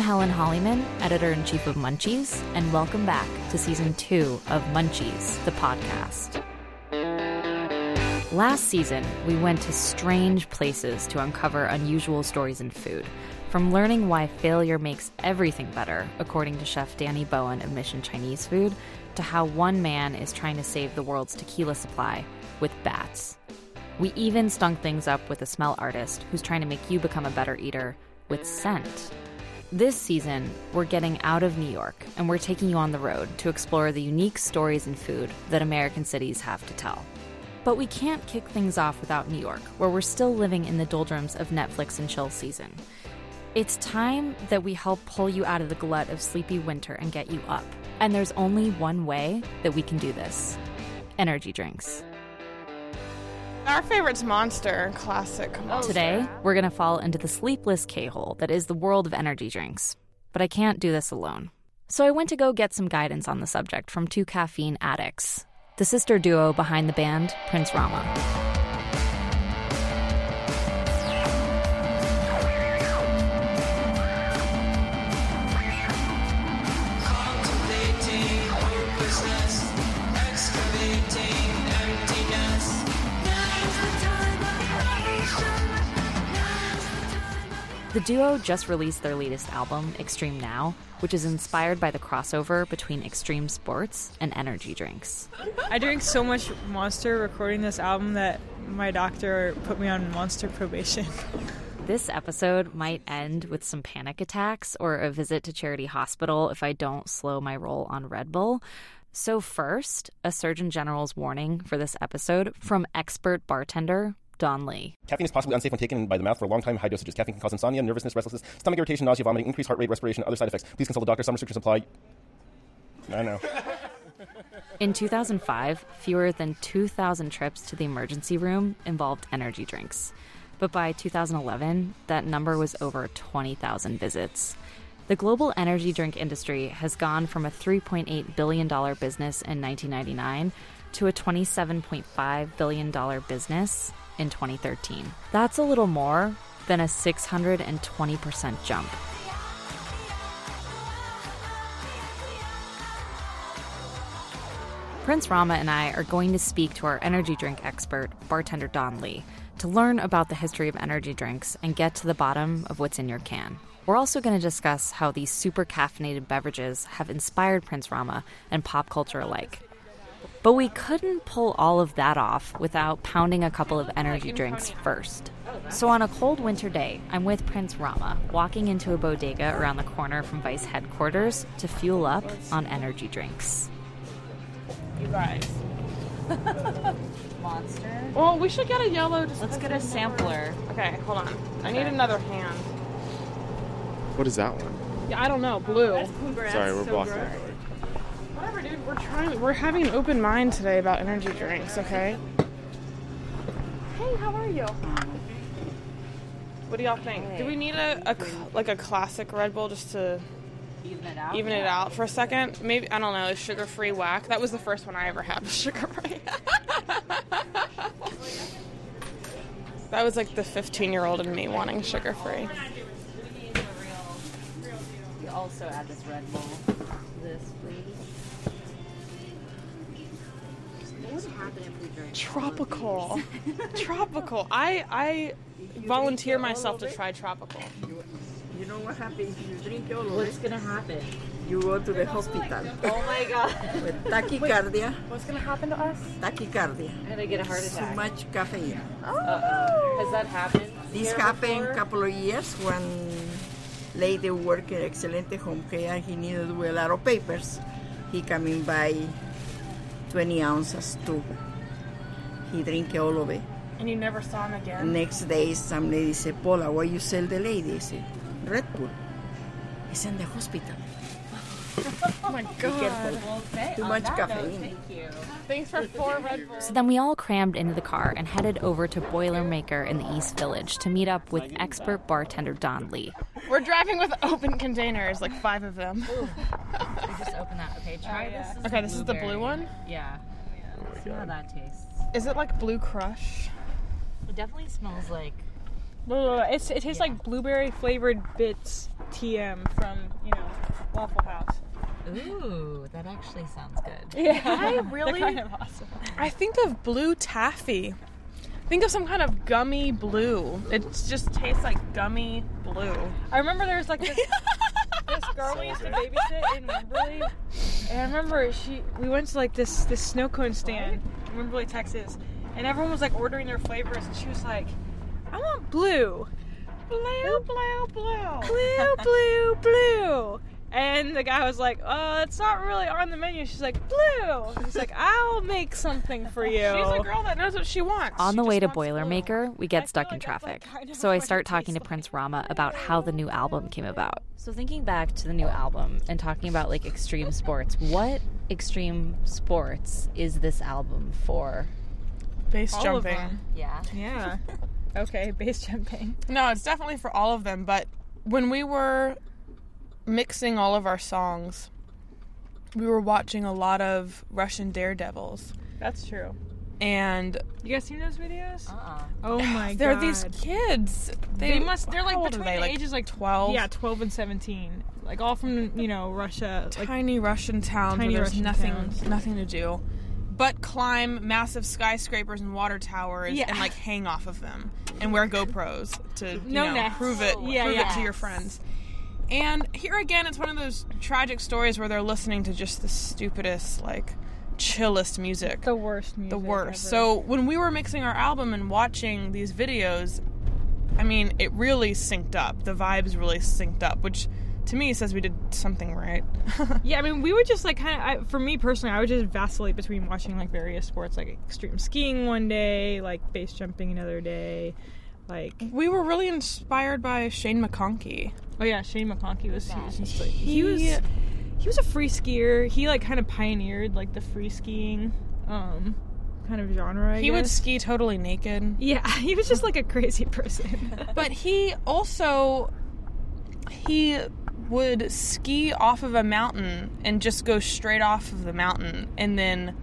I'm Helen Hollyman, editor in chief of Munchies, and welcome back to season two of Munchies, the podcast. Last season, we went to strange places to uncover unusual stories in food. From learning why failure makes everything better, according to chef Danny Bowien of Mission Chinese Food, to how one man is trying to save the world's tequila supply with bats. We even stunk things up with a smell artist who's trying to make you become a better eater with scent. This season, we're getting out of New York and we're taking you on the road to explore the unique stories and food that American cities have to tell. But we can't kick things off without New York, where we're still living in the doldrums of Netflix and chill season. It's time that we help pull you out of the glut of sleepy winter and get you up. And there's only one way that we can do this energy drinks. Our favorite's Monster, classic Monster. Oh, Today, we're going to fall into the sleepless K hole that is the world of energy drinks. But I can't do this alone. So I went to go get some guidance on the subject from two caffeine addicts, the sister duo behind the band, Prince Rama. The duo just released their latest album, Extreme Now, which is inspired by the crossover between extreme sports and energy drinks. I drank so much Monster recording this album that my doctor put me on Monster probation. This episode might end with some panic attacks or a visit to Charity Hospital if I don't slow my roll on Red Bull. So, first, a Surgeon General's warning for this episode from expert bartender Don Lee. Caffeine is possibly unsafe when taken by the mouth for a long time. High dosages. Caffeine can cause insomnia, nervousness, restlessness, stomach irritation, nausea, vomiting, increased heart rate, respiration, other side effects. Please consult a doctor. Some restrictions apply. I know. In 2005, fewer than 2,000 trips to the emergency room involved energy drinks. But by 2011, that number was over 20,000 visits. The global energy drink industry has gone from a $3.8 billion business in 1999 to a $27.5 billion business in 2013. That's a little more than a 620% jump. Prince Rama and I are going to speak to our energy drink expert, bartender Don Lee, to learn about the history of energy drinks and get to the bottom of what's in your can. We're also going to discuss how these super caffeinated beverages have inspired Prince Rama and pop culture alike. But we couldn't pull all of that off without pounding a couple of energy drinks first. So on a cold winter day, I'm with Prince Rama, walking into a bodega around the corner from Vice headquarters to fuel up on energy drinks. You guys. Monster. Well, we should get a yellow. Let's get a sampler. Okay, hold on. I need another hand. What is that one? Yeah, I don't know. Blue. Sorry, we're blocking it. Whatever, dude. We're trying. We're having an open mind today about energy drinks. Okay. Hey, how are you? What do y'all think? Do we need a, a like a classic Red Bull just to Even it out. even it out for a second? Maybe I don't know. Sugar free whack. That was the first one I ever had. Sugar free. that was like the 15 year old in me wanting sugar free. We also add this Red Bull. This, Tropical. tropical. I I volunteer myself to try tropical. You know what happens if you drink all of What's gonna happen? You go to the hospital Oh my god! with tachycardia, What's gonna happen to us? tachycardia, And I get a heart attack too much caffeine. Oh. Has that happened? This happened a couple of years when lady work at Excelente Home Care. He needed to do a lot of papers. He coming by 20 ounces too. He drink all of it. And you never saw him again. Next day, some lady said, Paula, why you sell the lady? I said, Red Bull. It's in the hospital. Oh my god. Too much caffeine. Note, thank you. Thanks for four Red Bulls. So then we all crammed into the car and headed over to Boilermaker in the East Village to meet up with expert bartender Don Lee. We're driving with open containers, like five of them. Just open that. Okay, try oh, this. Okay, this is the blue one. Yeah. Oh see how that tastes. Is it like Blue Crush? It definitely smells like. It's, it tastes like blueberry flavored bits TM from, you know, Waffle House. Ooh, that actually sounds good. Yeah. I They're really, kind of awesome. I think of blue taffy. Think of some kind of gummy blue. It just tastes like gummy blue. I remember there was like this, this girl we used to babysit in Wimberley, and I remember she we went to like this this snow cone stand in Wimberley, Texas, and everyone was like ordering their flavors, and she was like, "I want blue, blue, blue, blue, blue, blue, blue." And the guy was like, "Uh, it's not really on the menu." She's like, "Blue." He's like, "I'll make something for you." She's a girl that knows what she wants. On She the way to just wants blue. Boilermaker, we get feel stuck in like that's, like, traffic. kind of So I start talking to tastes Prince Rama about how the new album came about. So thinking back to the new album and talking about like extreme sports, what extreme sports is this album for? Base All of jumping. them. Yeah. Yeah. Okay, base jumping. No, it's definitely for all of them. But when we were mixing all of our songs, we were watching a lot of Russian Daredevils, That's true. and You guys seen those videos? Uh-uh. Oh my god. they're these kids. They must. They're like how old are between they? the Like ages like twelve. Yeah, twelve and seventeen. Like all from you know Russia. Like tiny Russian towns Tiny where there's Russian nothing, towns. nothing to do, but climb massive skyscrapers and water towers Yeah. and like hang off of them and wear GoPros to you No know, prove it, Yeah, prove yeah. it to your friends. And here again, it's one of those tragic stories where they're listening to just the stupidest, like chillest music the worst music. the worst. ever. So when we were mixing our album and watching these videos, I mean, it really synced up. The vibes really synced up, which to me says we did something right. yeah, I mean, we would just like kind of. For me personally, I would just vacillate between watching like various sports, like extreme skiing one day, like base jumping another day, like we were really inspired by Shane McConkey. oh yeah, Shane McConkey was he was just, like, he was he was a free skier. He like kind of pioneered like the free skiing um kind of genre. I He would ski totally naked. Yeah, he was just like a crazy person. But he also he would ski off of a mountain and just go straight off of the mountain and then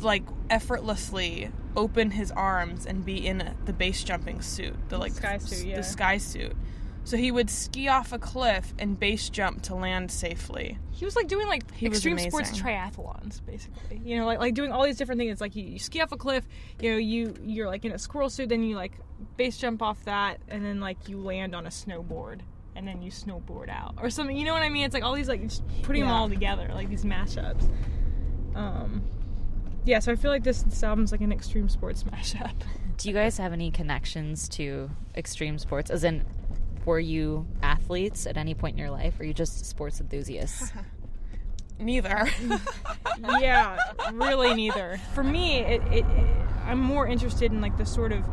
like effortlessly open his arms and be in the base jumping suit, the like Sky suit, yeah. the sky suit. So he would ski off a cliff and base jump to land safely. he was like doing like He extreme sports triathlons, basically. You know, like like doing all these different things. Like you, you ski off a cliff, you know, you you're like in a squirrel suit, then you like base jump off that, and then like you land on a snowboard, and then you snowboard out or something. You know what I mean? It's like all these like just putting them all together, like these mashups. Um, yeah. So I feel like this, this album's like an extreme sports mashup. Do you guys have any connections to extreme sports? As in, were you athletes at any point in your life, or are you just sports enthusiasts? Neither. yeah, really neither. For me, it, it, it, I'm more interested in like the sort of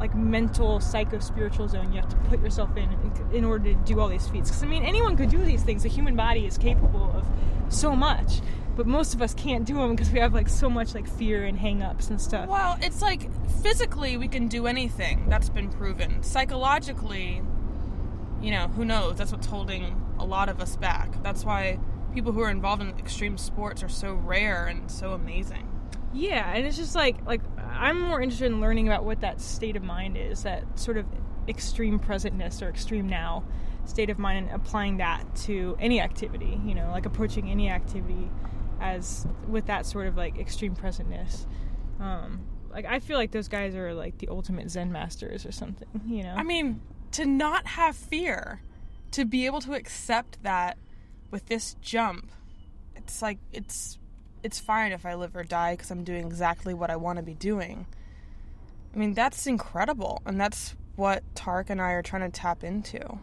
like mental psycho spiritual zone you have to put yourself in in order to do all these feats. Because I mean, anyone could do these things. The human body is capable of so much, but most of us can't do them because we have like so much like fear and hang-ups and stuff. Well, it's like physically we can do anything. That's been proven. Psychologically, you know, who knows? That's what's holding a lot of us back. That's why people who are involved in extreme sports are so rare and so amazing. Yeah, and it's just like like I'm more interested in learning about what that state of mind is, that sort of extreme presentness or extreme now state of mind and applying that to any activity, you know, like approaching any activity as with that sort of like extreme presentness. Um like I feel like those guys are like the ultimate zen masters or something, you know. I mean, to not have fear, to be able to accept that with this jump, it's like it's it's fine if I live or die because I'm doing exactly what I want to be doing. I mean, that's incredible, and that's what Tark and I are trying to tap into.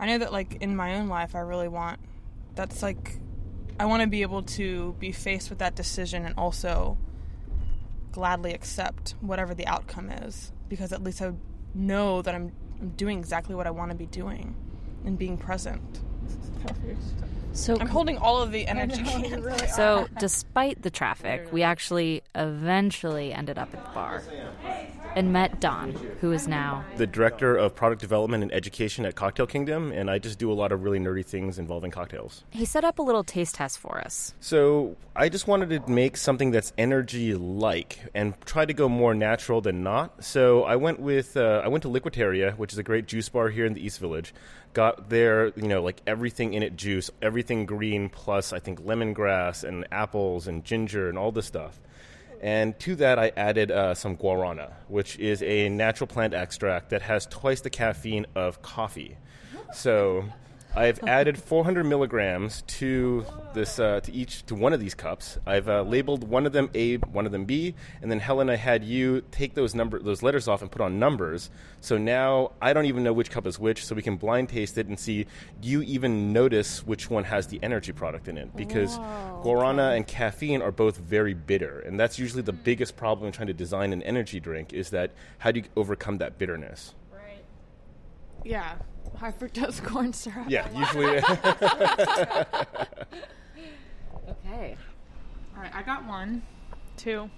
I know that, like, in my own life, I really want that's like, I want to be able to be faced with that decision and also gladly accept whatever the outcome is because at least I know that I'm, I'm doing exactly what I want to be doing and being present. So I'm holding all of the energy. So, despite the traffic, we actually eventually ended up at the bar and met Don, who is now The director of product development and education at Cocktail Kingdom, and I just do a lot of really nerdy things involving cocktails. he set up a little taste test for us. So I just wanted to make something that's energy like and try to go more natural than not. So I went with uh, I went to Liquiteria, which is a great juice bar here in the East Village. Got there, you know, like everything in it juice, everything green plus I think lemongrass and apples and ginger and all this stuff. And to that, I added uh, some guarana, which is a natural plant extract that has twice the caffeine of coffee. So I've added 400 milligrams to this uh, to each to one of these cups. I've uh, labeled one of them A, one of them B, and then Helen, I had you take those number those letters off and put on numbers. So now I don't even know which cup is which, so we can blind taste it and see. Do you even notice which one has the energy product in it? Because guarana and caffeine are both very bitter, and that's usually the biggest problem in trying to design an energy drink. Is that how do you overcome that bitterness? Right. Yeah. High fructose corn syrup. Yeah, usually. Okay. All right, I got one, two.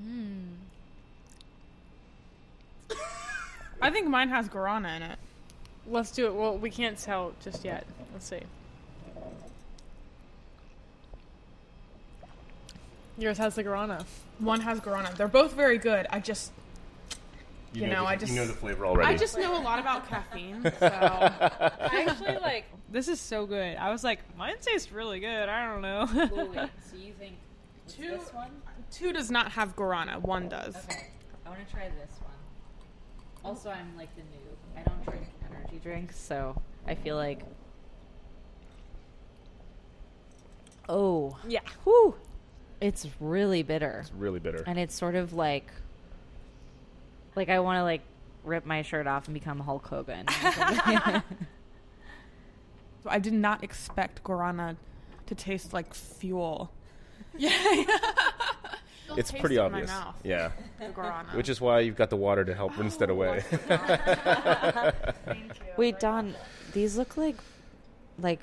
Hmm. I think mine has guarana in it. Let's do it. Well, we can't tell just yet. Let's see. Yours has the guarana. One has guarana. They're both very good. I just, You know, the, I just- you know the flavor already. I just know a lot about caffeine. So I actually like. This is so good. I was like, mine tastes really good. I don't know. so you think two, two does not have guarana. One does. Okay, I want to try this one. Also, I'm like the noob. I don't drink energy drinks, so I feel like. Oh, yeah. whew! It's really bitter, It's really bitter. and it's sort of like, like I want to like rip my shirt off and become Hulk Hogan. So I did not expect guarana to taste like fuel. Yeah, It's pretty it in my obvious. mouth. Yeah. The. Which is why you've got the water to help rinse that away. Wait, Don, these look like like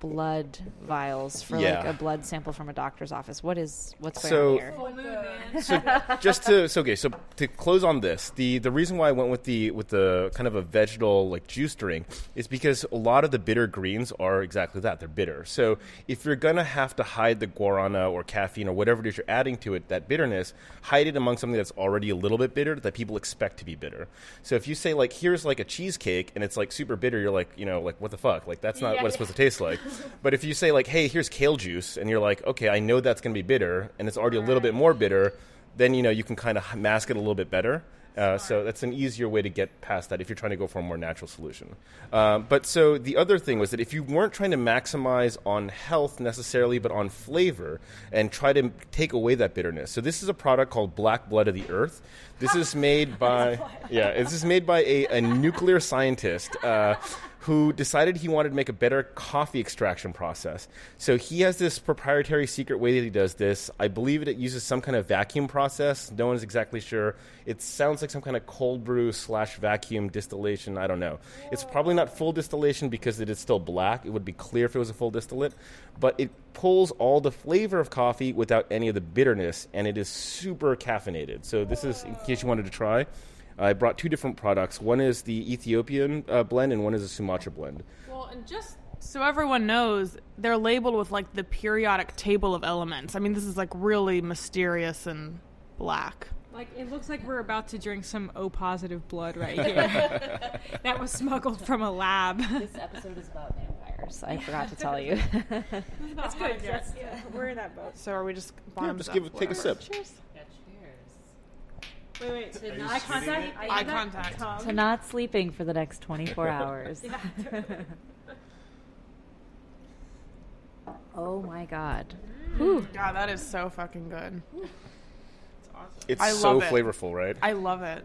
blood vials for like a blood sample from a doctor's office. What is what's going So- on here? so just to so okay, so to close on this, the the reason why I went with the with the kind of a vegetal like juice drink is because a lot of the bitter greens are exactly that. They're bitter. So if you're gonna have to hide the guarana or caffeine or whatever it is you're adding to it, that bitterness, hide it among something that's already a little bit bitter that people expect to be bitter. So if you say like here's like a cheesecake and it's like super bitter, you're like, you know, like what the fuck? Like that's not what it's supposed to taste like. But if you say like, hey, here's kale juice and you're like, okay, I know that's gonna be bitter and it's already a little bit more bitter, then you know you can kind of mask it a little bit better. Uh, so that's an easier way to get past that if you're trying to go for a more natural solution. Um, but so the other thing was that if you weren't trying to maximize on health necessarily, but on flavor and try to take away that bitterness. So this is a product called Black Blood of the Earth. This is made by yeah, this is made by a, a nuclear scientist. Uh, who decided he wanted to make a better coffee extraction process. So he has this proprietary secret way that he does this. I believe it uses some kind of vacuum process. No one's exactly sure. It sounds like some kind of cold brew slash vacuum distillation. I don't know. It's probably not full distillation because it is still black. It would be clear if it was a full distillate. But it pulls all the flavor of coffee without any of the bitterness, and it is super caffeinated. So this is in case you wanted to try. I brought two different products. One is the Ethiopian uh, blend, and one is a Sumatra blend. Well, and just so everyone knows, they're labeled with like the periodic table of elements. I mean, this is like really mysterious and black. Like it looks like we're about to drink some O positive blood right here. that was smuggled from a lab. This episode is about vampires. I forgot to tell you. That's good. Yes. We're in that boat. So are we just Yeah, bottoms just up, give it, take a sip. sip. Wait, wait. you eye contact. Eye contact. to not sleeping for the next 24 hours. oh my god. God, that is so fucking good. It's awesome. It's I so love it. flavorful, right? I love it.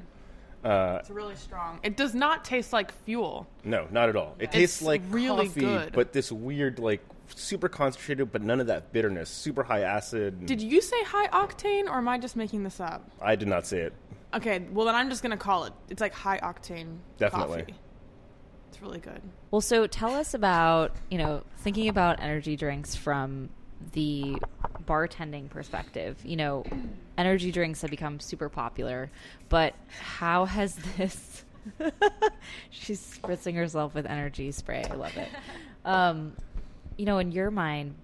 Uh, It's really strong. It does not taste like fuel. no, not at all. It tastes like really coffee, good. but this weird like super concentrated, but none of that bitterness. Super high acid. Did you say high octane, or am I just making this up? I did not say it. Okay, well then I'm just gonna call it. It's like high octane. Definitely. Coffee. It's really good. Well, so tell us about, you know, thinking about energy drinks from the bartending perspective. You know, energy drinks have become super popular, but how has this. She's spritzing herself with energy spray. I love it. Um, you know, in your mind,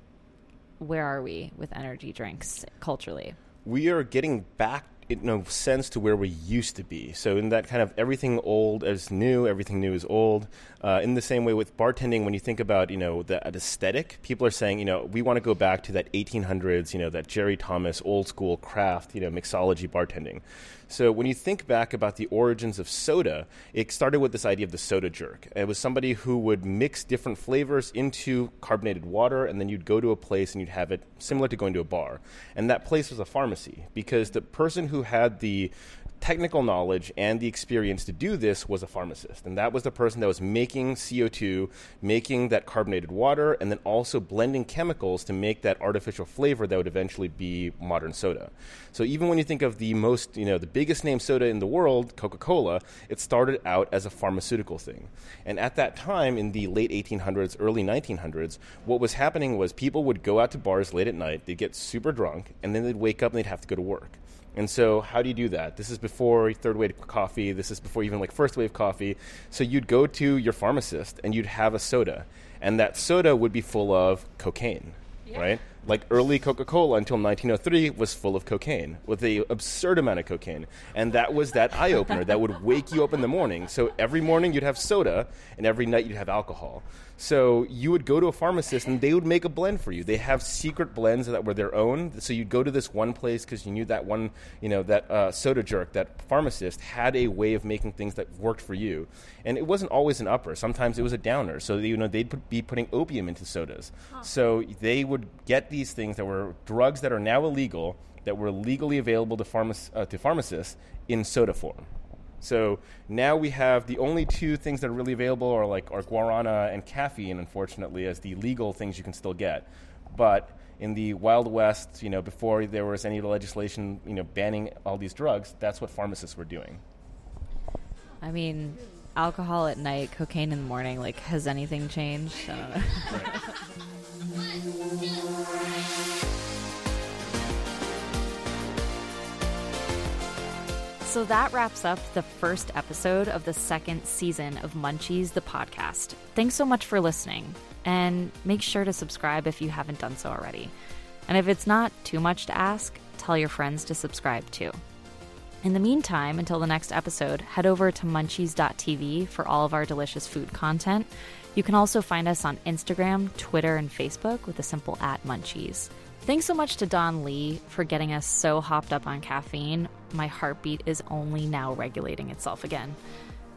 where are we with energy drinks culturally? we are getting back in a sense to where we used to be. So in that kind of everything old is new, everything new is old. Uh, in the same way with bartending, when you think about you know that aesthetic, people are saying you know we want to go back to that 1800s, you know that Jerry Thomas old school craft, you know mixology bartending. So when you think back about the origins of soda, it started with this idea of the soda jerk. It was somebody who would mix different flavors into carbonated water, and then you'd go to a place and you'd have it similar to going to a bar. And that place was a pharmacy because the person who had the technical knowledge and the experience to do this was a pharmacist. And that was the person that was making CO2, making that carbonated water, and then also blending chemicals to make that artificial flavor that would eventually be modern soda. So even when you think of the most, you know, the biggest name soda in the world, Coca Cola, it started out as a pharmaceutical thing. And at that time, in the late 1800s, early 1900s, what was happening was people would go out to bars late at night, they'd get super drunk, and then they'd wake up and they'd have to go to work. And so, how do you do that? This is before third wave coffee. This is before even like first wave coffee. So, you'd go to your pharmacist and you'd have a soda. And that soda would be full of cocaine, right? Like early Coca Cola until 1903 was full of cocaine, with a absurd amount of cocaine. And that was that eye opener that would wake you up in the morning. So, every morning you'd have soda, and every night you'd have alcohol. So you would go to a pharmacist and they would make a blend for you. They have secret blends that were their own. So you'd go to this one place because you knew that one, you know, that uh, soda jerk, that pharmacist had a way of making things that worked for you. And it wasn't always an upper. Sometimes it was a downer. So you know they'd put, be putting opium into sodas. So they would get these things that were drugs that are now illegal that were legally available to, pharmac- uh, to pharmacists in soda form. So now we have the only two things that are really available are like are guarana and caffeine, unfortunately, as the legal things you can still get. But in the Wild West, you know, before there was any legislation, you know, banning all these drugs, that's what pharmacists were doing. I mean, alcohol at night, cocaine in the morning. Like, has anything changed? I don't So that wraps up the first episode of the second season of Munchies, the podcast. Thanks so much for listening, and make sure to subscribe if you haven't done so already. And if it's not too much to ask, tell your friends to subscribe too. In the meantime, until the next episode, head over to munchies.tv for all of our delicious food content. You can also find us on Instagram, Twitter, and Facebook with a simple at munchies. Thanks so much to Don Lee for getting us so hopped up on caffeine. My heartbeat is only now regulating itself again.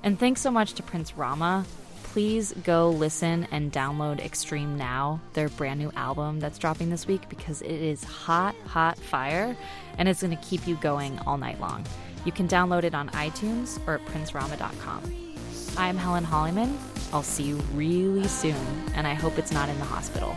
And thanks so much to Prince Rama. Please go listen and download Extreme Now, their brand new album that's dropping this week, because it is hot, hot fire and it's going to keep you going all night long. You can download it on iTunes or at princerama.com. I'm Helen Hollyman. I'll see you really soon, and I hope it's not in the hospital.